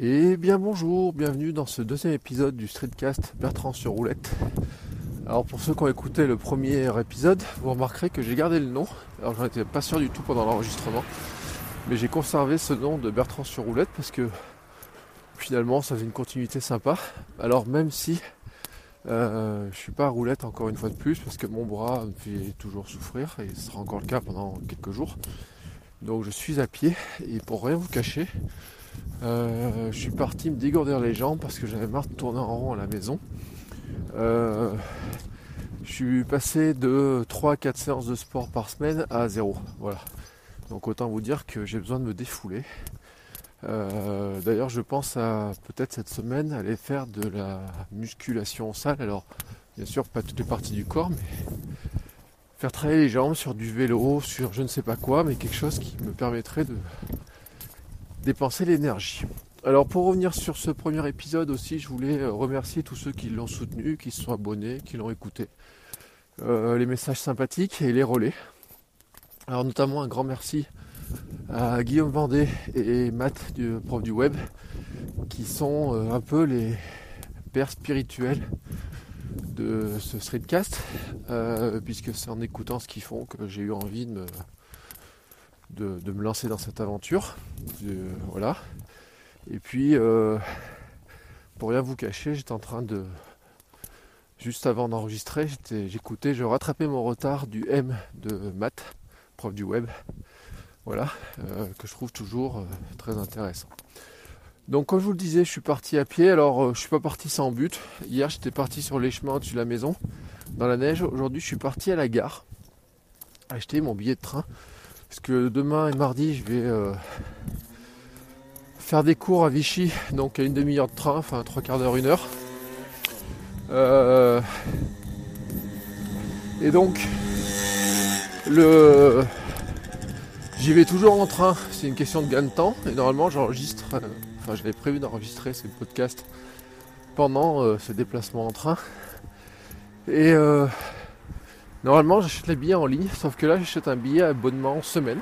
Et bien bonjour, bienvenue dans ce deuxième épisode du Streetcast Bertrand sur roulette. Alors pour ceux qui ont écouté le premier épisode, vous remarquerez que j'ai gardé le nom. Alors j'en étais pas sûr du tout pendant l'enregistrement. Mais j'ai conservé ce nom de Bertrand sur roulette parce que finalement ça fait une continuité sympa. Alors même si euh, je suis pas à roulette encore une fois de plus parce que mon bras me fait toujours souffrir et ce sera encore le cas pendant quelques jours. Donc je suis à pied et pour rien vous cacher, euh, je suis parti me dégourdir les jambes parce que j'avais marre de tourner en rond à la maison. Euh, je suis passé de 3 à 4 séances de sport par semaine à 0. Voilà. Donc autant vous dire que j'ai besoin de me défouler. Euh, d'ailleurs je pense à peut-être cette semaine aller faire de la musculation en salle. Alors bien sûr pas toutes les parties du corps, mais faire travailler les jambes sur du vélo, sur je ne sais pas quoi, mais quelque chose qui me permettrait de dépenser l'énergie. Alors pour revenir sur ce premier épisode aussi, je voulais euh, remercier tous ceux qui l'ont soutenu, qui se sont abonnés, qui l'ont écouté. Euh, les messages sympathiques et les relais. Alors notamment un grand merci à Guillaume Vendée et Matt du prof du web qui sont euh, un peu les pères spirituels de ce streetcast puisque c'est en écoutant ce qu'ils font que j'ai eu envie de me, de, me lancer dans cette aventure. voilà. Et puis, euh, pour rien vous cacher, j'étais en train de. Juste avant d'enregistrer, j'écoutais, je rattrapais mon retard du M de maths, prof du web. Voilà, euh, que je trouve toujours euh, très intéressant. Donc comme je vous le disais, je suis parti à pied. Alors je suis pas parti sans but. Hier j'étais parti sur les chemins au-dessus de la maison, dans la neige. Aujourd'hui je suis parti à la gare, acheter mon billet de train. Parce que demain et mardi je vais faire des cours à Vichy, donc à une demi-heure de train, enfin trois quarts d'heure, une heure. Euh, et donc, le, j'y vais toujours en train. C'est une question de gain de temps. Et normalement, j'enregistre. Euh, enfin, j'avais prévu d'enregistrer ce podcast pendant euh, ce déplacement en train. Et normalement, j'achète les billets en ligne. Sauf que là, j'achète un billet à abonnement semaine.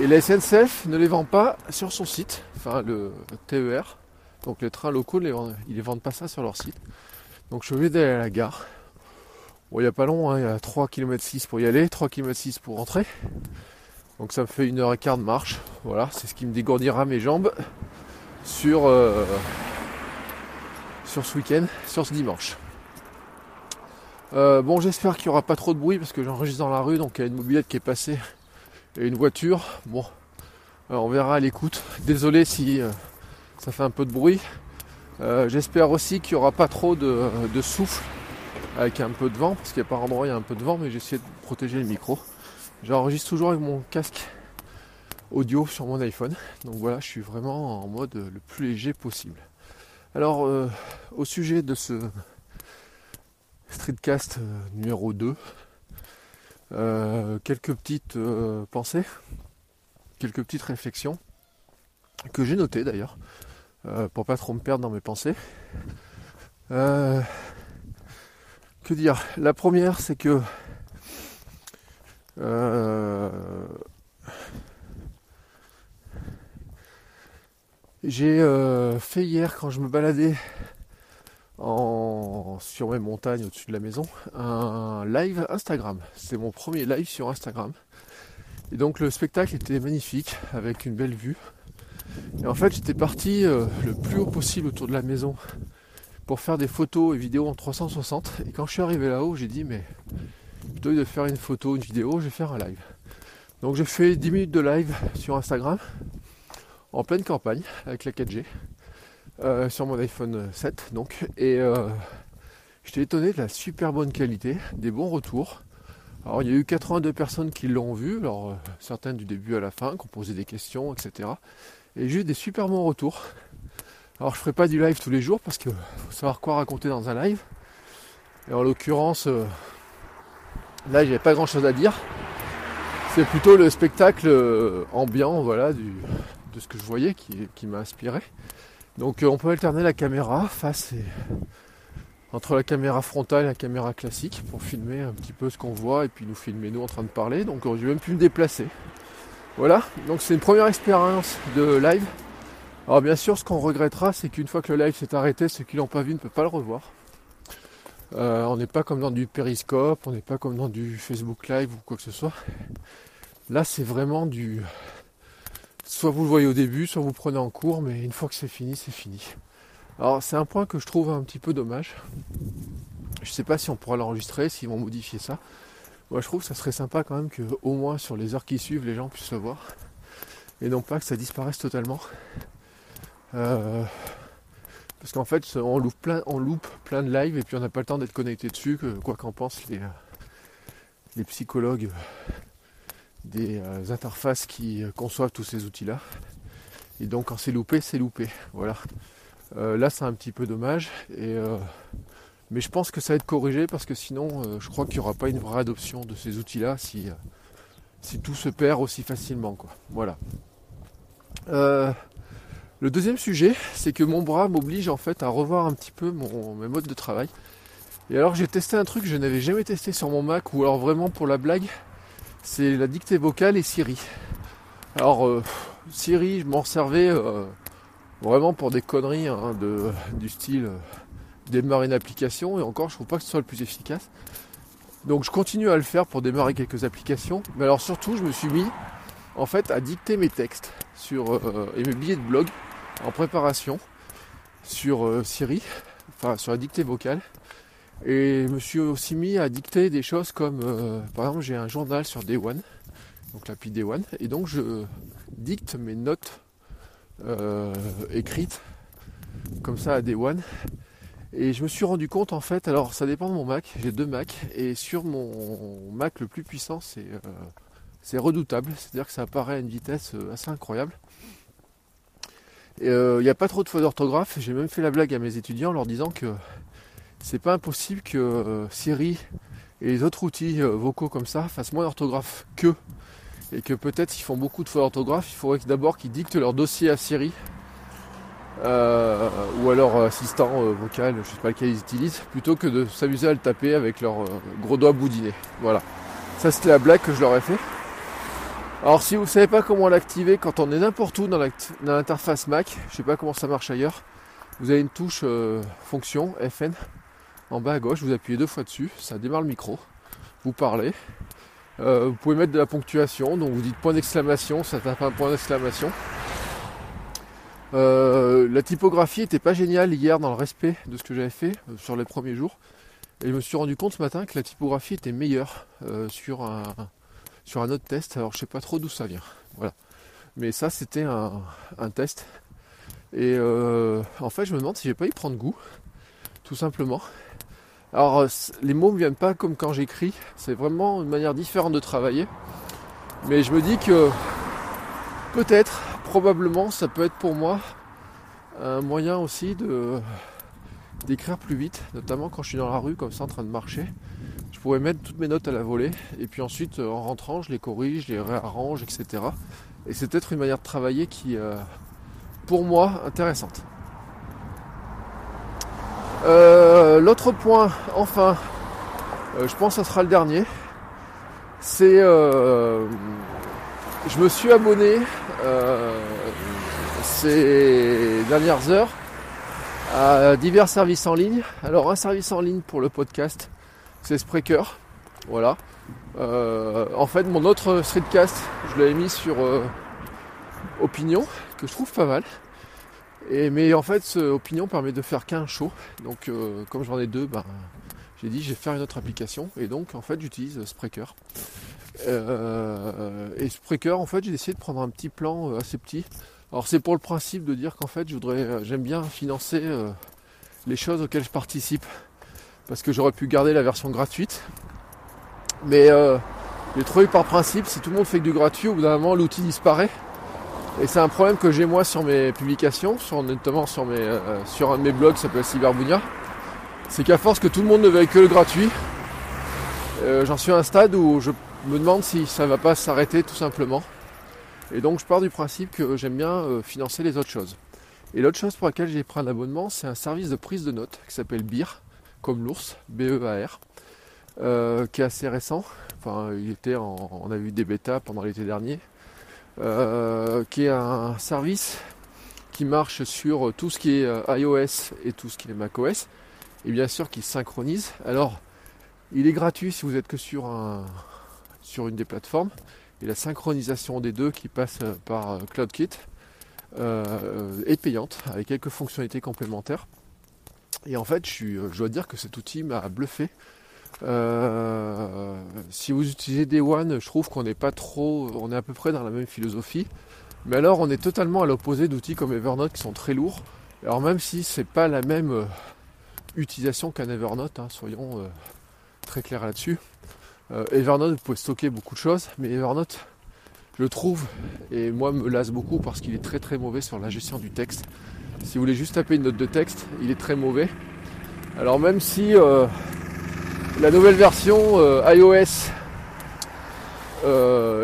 Et la SNCF ne les vend pas sur son site, enfin le TER. Donc les trains locaux, ils ne vendent pas ça sur leur site. Donc je vais d'aller à la gare. Bon, il n'y a pas long, hein, il y a 3 km 6 pour y aller, 3 km 6 pour rentrer. Donc ça me fait une heure et quart de marche. Voilà, c'est ce qui me dégourdira mes jambes sur, euh, sur ce week-end, sur ce dimanche. Euh, bon, j'espère qu'il n'y aura pas trop de bruit parce que j'enregistre dans la rue, donc il y a une mobilette qui est passée et une voiture. Bon, on verra à l'écoute. Désolé si euh, ça fait un peu de bruit. Euh, j'espère aussi qu'il n'y aura pas trop de, souffle avec un peu de vent, parce qu'il y a par endroit il y a un peu de vent, mais j'ai essayé de protéger le micro. J'enregistre toujours avec mon casque audio sur mon iPhone. Donc voilà, je suis vraiment en mode le plus léger possible. Alors, euh, au sujet de ce streetcast numéro 2, euh, quelques petites euh, pensées, quelques petites réflexions que j'ai notées d'ailleurs, euh, pour pas trop me perdre dans mes pensées. que dire? La première, c'est que j'ai fait hier quand je me baladais sur mes montagnes au-dessus de la maison un live Instagram. C'est mon premier live sur Instagram. Et donc le spectacle était magnifique avec une belle vue. Et en fait j'étais parti euh, le plus haut possible autour de la maison pour faire des photos et vidéos en 360. Et quand je suis arrivé là-haut, j'ai dit mais plutôt que de faire une photo, une vidéo, je vais faire un live. Donc j'ai fait 10 minutes de live sur Instagram en pleine campagne avec la 4G. Euh, sur mon iPhone 7 donc et euh, j'étais étonné de la super bonne qualité, des bons retours. Alors il y a eu 82 personnes qui l'ont vu, alors euh, certaines du début à la fin, qui ont posé des questions, etc. Et j'ai eu des super bons retours. Alors je ferai pas du live tous les jours parce qu'il faut savoir quoi raconter dans un live. Et en l'occurrence, là j'avais pas grand chose à dire. C'est plutôt le spectacle ambiant, voilà, de ce que je voyais qui m'a inspiré. Donc on peut alterner la caméra face et entre la caméra frontale et la caméra classique pour filmer un petit peu ce qu'on voit et puis nous filmer nous en train de parler. Donc j'ai même pu me déplacer. Voilà, donc c'est une première expérience de live. Alors bien sûr ce qu'on regrettera c'est qu'une fois que le live s'est arrêté, ceux qui l'ont pas vu ne peuvent pas le revoir. Euh, on n'est pas comme dans du périscope, on n'est pas comme dans du Facebook Live ou quoi que ce soit. Là c'est vraiment du... Soit vous le voyez au début, soit vous prenez en cours, mais une fois que c'est fini, c'est fini. Alors c'est un point que je trouve un petit peu dommage. Je sais pas si on pourra l'enregistrer, s'ils vont modifier ça. Moi je trouve que ça serait sympa quand même que au moins sur les heures qui suivent les gens puissent le voir. Et non pas que ça disparaisse totalement. Euh, parce qu'en fait on loupe, plein, on loupe plein de lives et puis on n'a pas le temps d'être connecté dessus, quoi qu'en pensent les, les psychologues des euh, interfaces qui conçoivent tous ces outils-là. Et donc quand c'est loupé, c'est loupé. Voilà. Euh, là, c'est un petit peu dommage. Et, euh, mais je pense que ça va être corrigé parce que sinon, euh, je crois qu'il n'y aura pas une vraie adoption de ces outils-là si, si tout se perd aussi facilement. Quoi. Voilà. le deuxième sujet, c'est que mon bras m'oblige en fait à revoir un petit peu mon, mes modes de travail. Et alors j'ai testé un truc que je n'avais jamais testé sur mon Mac, ou alors vraiment pour la blague, c'est la dictée vocale et Siri. Alors Siri, je m'en servais vraiment pour des conneries hein, de, du style euh, démarrer une application et encore je trouve pas que ce soit le plus efficace. Donc je continue à le faire pour démarrer quelques applications. Mais alors surtout je me suis mis en fait à dicter mes textes sur, euh, et mes billets de blog en préparation sur euh, Siri, enfin sur la dictée vocale. Et je me suis aussi mis à dicter des choses comme par exemple j'ai un journal sur Day One, donc l'appli Day One, et donc je dicte mes notes euh, écrite comme ça à Day One. Et je me suis rendu compte en fait, alors ça dépend de mon Mac, j'ai deux Macs, et sur mon Mac le plus puissant c'est euh, redoutable, c'est-à-dire que ça apparaît à une vitesse euh, assez incroyable. Il n'y a pas trop de fautes d'orthographe, j'ai même fait la blague à mes étudiants en leur disant que c'est pas impossible que Siri et les autres outils vocaux comme ça fassent moins d'orthographe que et que peut-être ils font beaucoup de fautes d'orthographe, il faudrait d'abord qu'ils dictent leur dossier à Siri euh, ou alors assistant euh, vocal, je sais pas lequel ils utilisent, plutôt que de s'amuser à le taper avec leur euh, gros doigt boudiné. Voilà. Ça c'était la blague que je leur ai fait. Alors si vous savez pas comment l'activer quand on est n'importe où dans l'interface Mac, je sais pas comment ça marche ailleurs, vous avez une touche fonction FN en bas à gauche, vous appuyez deux fois dessus, ça démarre le micro, vous parlez, euh, vous pouvez mettre de la ponctuation, donc vous dites point d'exclamation, ça tape un point d'exclamation. Euh, la typographie était pas géniale hier dans le respect de ce que j'avais fait euh, sur les premiers jours. Et je me suis rendu compte ce matin que la typographie était meilleure sur, un, sur un autre test. Alors je sais pas trop d'où ça vient. Voilà. Mais ça c'était un, test. Et en fait je me demande si j'ai pas y prendre goût. Tout simplement. Alors euh, les mots ne viennent pas comme quand j'écris, c'est vraiment une manière différente de travailler. Mais je me dis que peut-être, probablement, ça peut être pour moi un moyen aussi d'écrire plus vite, notamment quand je suis dans la rue comme ça en train de marcher. Je pourrais mettre toutes mes notes à la volée et puis ensuite en rentrant je les corrige, je les réarrange, etc. Et c'est peut-être une manière de travailler qui, euh, pour moi, intéressante. Euh, l'autre point, enfin, euh, je pense que ce sera le dernier, c'est euh, je me suis abonné ces dernières heures à divers services en ligne. Alors un service en ligne pour le podcast, c'est Spreaker. Voilà. en fait, mon autre streetcast, je l'avais mis sur Opinion, que je trouve pas mal mais en fait, ce opinion permet de faire qu'un show. Donc, euh, comme j'en ai deux, ben, j'ai dit, je vais faire une autre application. Et donc, en fait, j'utilise Spreaker. Euh, et Spreaker, en fait, j'ai décidé de prendre un petit plan euh, assez petit. Alors, c'est pour le principe de dire qu'en fait, je voudrais, j'aime bien financer les choses auxquelles je participe. Parce que j'aurais pu garder la version gratuite. Mais j'ai trouvé par principe, si tout le monde fait que du gratuit, au bout d'un moment l'outil disparaît. Et c'est un problème que j'ai moi sur mes publications, sur, notamment sur, mes, euh, sur un de mes blogs qui s'appelle Cyberbounia. C'est qu'à force que tout le monde ne veuille que le gratuit, euh, j'en suis à un stade où je me demande si ça va pas s'arrêter tout simplement. Et donc je pars du principe que j'aime bien euh, financer les autres choses. Et l'autre chose pour laquelle j'ai pris un abonnement, c'est un service de prise de notes qui s'appelle BIR, comme l'ours, B-E-A-R, euh, qui est assez récent. Enfin, il était on a eu des bêtas pendant l'été dernier, qui est un service qui marche sur tout ce qui est iOS et tout ce qui est macOS, et bien sûr qui synchronise. Alors, il est gratuit si vous êtes que sur, un, sur une des plateformes. Et la synchronisation des deux qui passe par euh, CloudKit euh, est payante avec quelques fonctionnalités complémentaires. Et en fait, je, euh, dois dire que cet outil m'a bluffé. Si vous utilisez Day One, je trouve qu'on n'est pas trop, on est à peu près dans la même philosophie. Mais alors, on est totalement à l'opposé d'outils comme Evernote qui sont très lourds. Alors même si c'est pas la même utilisation qu'un Evernote, hein, soyons très clair là-dessus. Euh, Evernote, vous pouvez stocker beaucoup de choses, mais Evernote, je trouve, et moi me lasse beaucoup parce qu'il est très très mauvais sur la gestion du texte. Si vous voulez juste taper une note de texte, il est très mauvais. Alors même si euh, la nouvelle version euh, iOS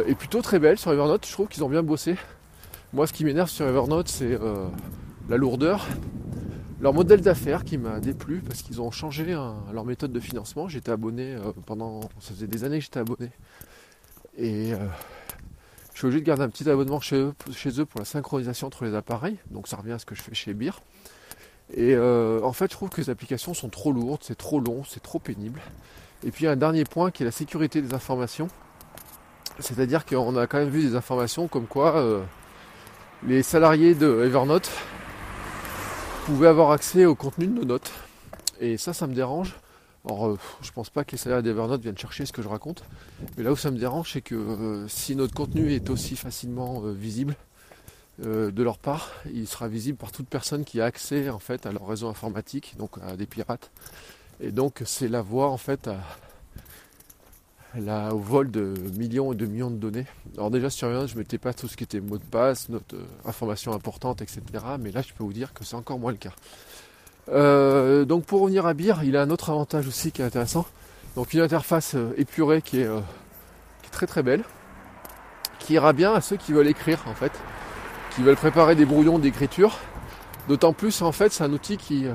est plutôt très belle sur Evernote, je trouve qu'ils ont bien bossé. Moi ce qui m'énerve sur Evernote c'est la lourdeur leur modèle d'affaires qui m'a déplu parce qu'ils ont changé leur méthode de financement. J'étais abonné euh, pendant. Ça faisait des années que j'étais abonné. Et euh, je suis obligé de garder un petit abonnement chez eux, chez eux, pour la synchronisation entre les appareils. Donc ça revient à ce que je fais chez Beer. Et euh, en fait, je trouve que les applications sont trop lourdes, c'est trop long, c'est trop pénible. Et puis un dernier point qui est la sécurité des informations. C'est-à-dire qu'on a quand même vu des informations comme quoi les salariés de Evernote pouvez avoir accès au contenu de nos notes. Et ça, ça me dérange. Alors, euh, je pense pas que les salariés d'Evernote viennent chercher ce que je raconte. Mais là où ça me dérange, c'est que euh, si notre contenu est aussi facilement euh, visible de leur part, il sera visible par toute personne qui a accès en fait à leur réseau informatique, donc à des pirates. Et donc c'est la voie en fait au vol de millions et de millions de données. Alors déjà sur Evernote, je mettais pas tout ce qui était mot de passe, notes, euh, informations importantes, etc. Mais là, je peux vous dire que c'est encore moins le cas. Euh, donc pour revenir à Beer, il a un autre avantage aussi qui est intéressant. Donc une interface euh, épurée qui est très très belle, qui ira bien à ceux qui veulent écrire en fait, qui veulent préparer des brouillons d'écriture. D'autant plus en fait c'est un outil qui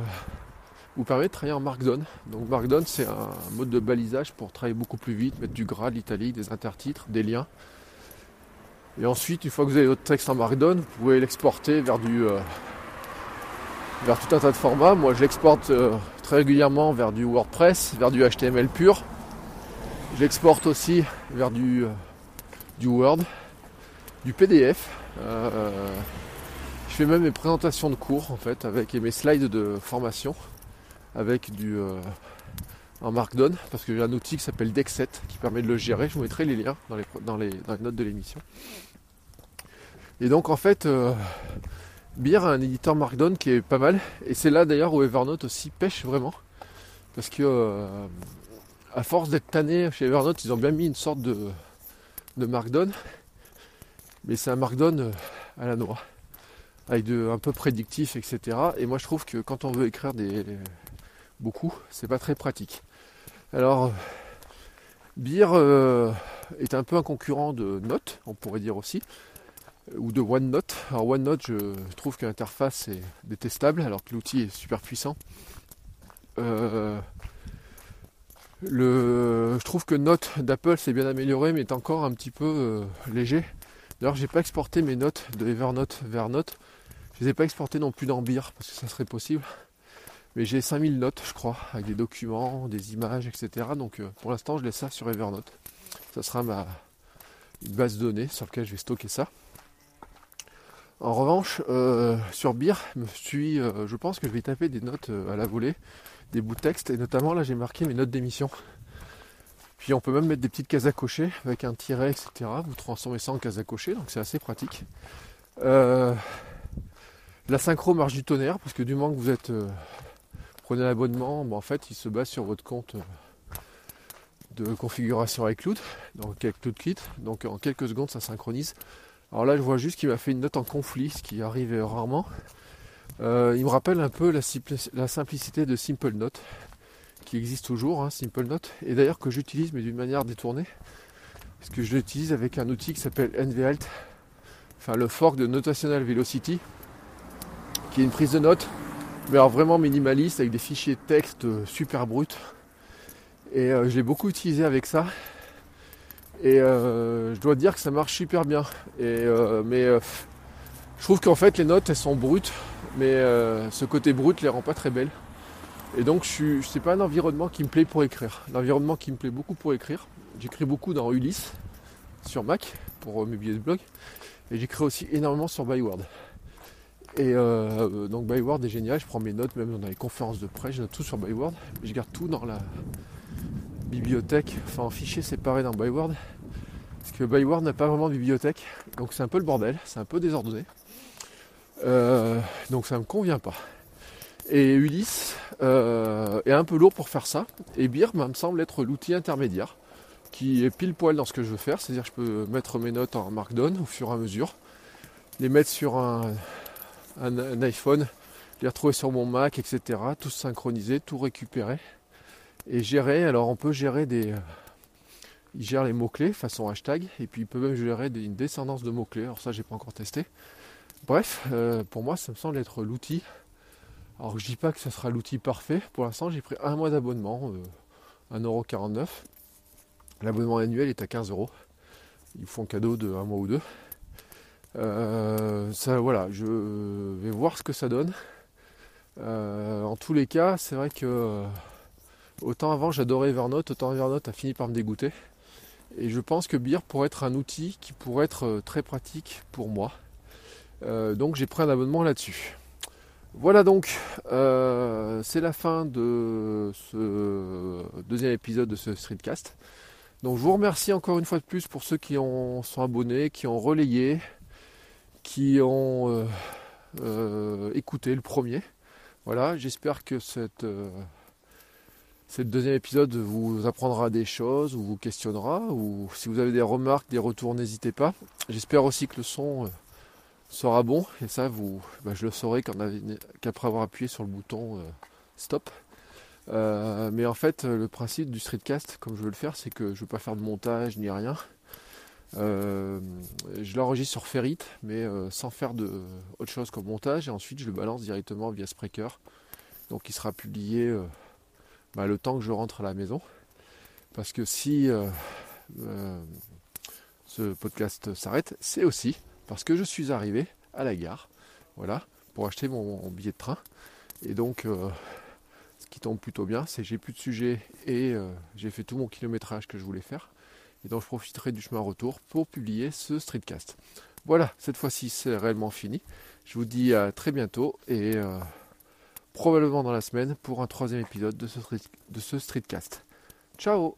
vous permet de travailler en Markdown. Donc Markdown c'est un mode de balisage pour travailler beaucoup plus vite, mettre du gras, de l'italique, des intertitres, des liens. Et ensuite, une fois que vous avez votre texte en Markdown, vous pouvez l'exporter vers du euh, vers tout un tas de formats. Moi je l'exporte euh, très régulièrement vers du WordPress, vers du HTML pur. Je l'exporte aussi vers du, euh, du Word, du PDF. Je fais même mes présentations de cours en fait avec mes slides de formation avec du euh, en Markdown parce que j'ai un outil qui s'appelle Dexet qui permet de le gérer. Je vous mettrai les liens dans les, notes de l'émission. Et donc en fait, euh, Beer a un éditeur Markdown qui est pas mal. Et c'est là d'ailleurs où Evernote aussi pêche vraiment. Parce que euh, à force d'être tanné chez Evernote, ils ont bien mis une sorte de Markdown. Mais c'est un Markdown à la noix. Avec un peu prédictif, etc. Et moi je trouve que quand on veut écrire des, beaucoup, c'est pas très pratique. Alors, Beer euh, est un peu un concurrent de Note, on pourrait dire aussi, ou de OneNote. Alors OneNote, je trouve que l'interface est détestable, alors que l'outil est super puissant. Euh, je trouve que Note d'Apple s'est bien amélioré, mais est encore un petit peu euh, léger. D'ailleurs, j'ai pas exporté mes notes de Evernote vers Note. Je les ai pas exportées non plus dans Beer parce que ça serait possible. Mais j'ai 5000 notes, je crois, avec des documents, des images, etc. Donc euh, pour l'instant, je laisse ça sur Evernote. Ça sera ma base de données sur laquelle je vais stocker ça. En revanche, euh, sur Beer, suis, euh, je pense que je vais taper des notes à la volée, des bouts de texte, et notamment là j'ai marqué mes notes d'émission. Puis on peut même mettre des petites cases à cocher avec un tiret, etc. Vous transformez ça en cases à cocher, donc c'est assez pratique. la synchro marche du tonnerre, parce que du moment que vous êtes prenez l'abonnement, en fait il se base sur votre compte, de configuration iCloud, donc iCloud Kit. Donc en quelques secondes, ça synchronise. Alors là, je vois juste qu'il m'a fait une note en conflit, ce qui arrive rarement. Euh, il me rappelle un peu la, simplicité de Simple Note, existe toujours, hein, Simple Note, et d'ailleurs que j'utilise mais d'une manière détournée, parce que je l'utilise avec un outil qui s'appelle NVAlt, enfin le fork de Notational Velocity, qui est une prise de notes, mais alors vraiment minimaliste, avec des fichiers texte super bruts. Et euh, je l'ai beaucoup utilisé avec ça. Et euh, je dois dire que ça marche super bien. Et, mais je trouve qu'en fait les notes elles sont brutes mais euh, ce côté brut les rend pas très belles. Et donc je suis, pas un environnement qui me plaît pour écrire. L'environnement qui me plaît beaucoup pour écrire, j'écris beaucoup dans Ulysse sur Mac pour euh, mes billets de blog, et j'écris aussi énormément sur Byword. Et euh, donc Byword est génial, je prends mes notes même dans les conférences de presse, je note tout sur Byword, je garde tout dans la bibliothèque, enfin en fichier séparé dans Byword, parce que Byword n'a pas vraiment de bibliothèque, donc c'est un peu le bordel, c'est un peu désordonné. Euh, donc ça ne me convient pas. Et Ulysse euh, est un peu lourd pour faire ça. Et BIR me semble être l'outil intermédiaire qui est pile poil dans ce que je veux faire. C'est-à-dire que je peux mettre mes notes en Markdown au fur et à mesure, les mettre sur un, iPhone, les retrouver sur mon Mac, etc. Tout synchroniser, tout récupérer. Et gérer, alors on peut gérer des. Il gère les mots-clés façon hashtag, et puis il peut même gérer une descendance de mots-clés. Alors ça j'ai pas encore testé. Bref, euh, pour moi, ça me semble être l'outil. Alors, je dis pas que ce sera l'outil parfait. Pour l'instant, j'ai pris un mois d'abonnement, euh, 1,49€. L'abonnement annuel est à 15 euros. Ils font cadeau de un mois ou deux. Euh, voilà, je vais voir ce que ça donne. Euh, en tous les cas, c'est vrai que autant avant j'adorais Evernote, autant Evernote a fini par me dégoûter. Et je pense que Beer pourrait être un outil qui pourrait être très pratique pour moi. Euh, donc j'ai pris un abonnement là-dessus. Voilà donc, euh, c'est la fin de ce deuxième épisode de ce streetcast. Donc je vous remercie encore une fois de plus pour ceux qui ont, sont abonnés, qui ont relayé, qui ont euh, écouté le premier. Voilà, j'espère que cette deuxième épisode vous apprendra des choses ou vous questionnera. Ou si vous avez des remarques, des retours, n'hésitez pas. J'espère aussi que le son sera bon. Et ça, vous, bah, je le saurai qu'après avoir appuyé sur le bouton euh, stop. Euh, mais en fait, le principe du streetcast, comme je veux le faire, c'est que je ne veux pas faire de montage ni rien. Euh, je l'enregistre sur Ferrit, mais sans faire de autre chose comme montage, et ensuite je le balance directement via Spreaker. Donc il sera publié bah, le temps que je rentre à la maison. Parce que si ce podcast s'arrête, c'est aussi parce que je suis arrivé à la gare, voilà, pour acheter mon, billet de train. Et donc, euh, ce qui tombe plutôt bien, c'est que j'ai plus de sujet et euh, j'ai fait tout mon kilométrage que je voulais faire. Et donc, je profiterai du chemin retour pour publier ce streetcast. Voilà, cette fois-ci, c'est réellement fini. Je vous dis à très bientôt et euh, probablement dans la semaine pour un troisième épisode de ce, de ce streetcast. Ciao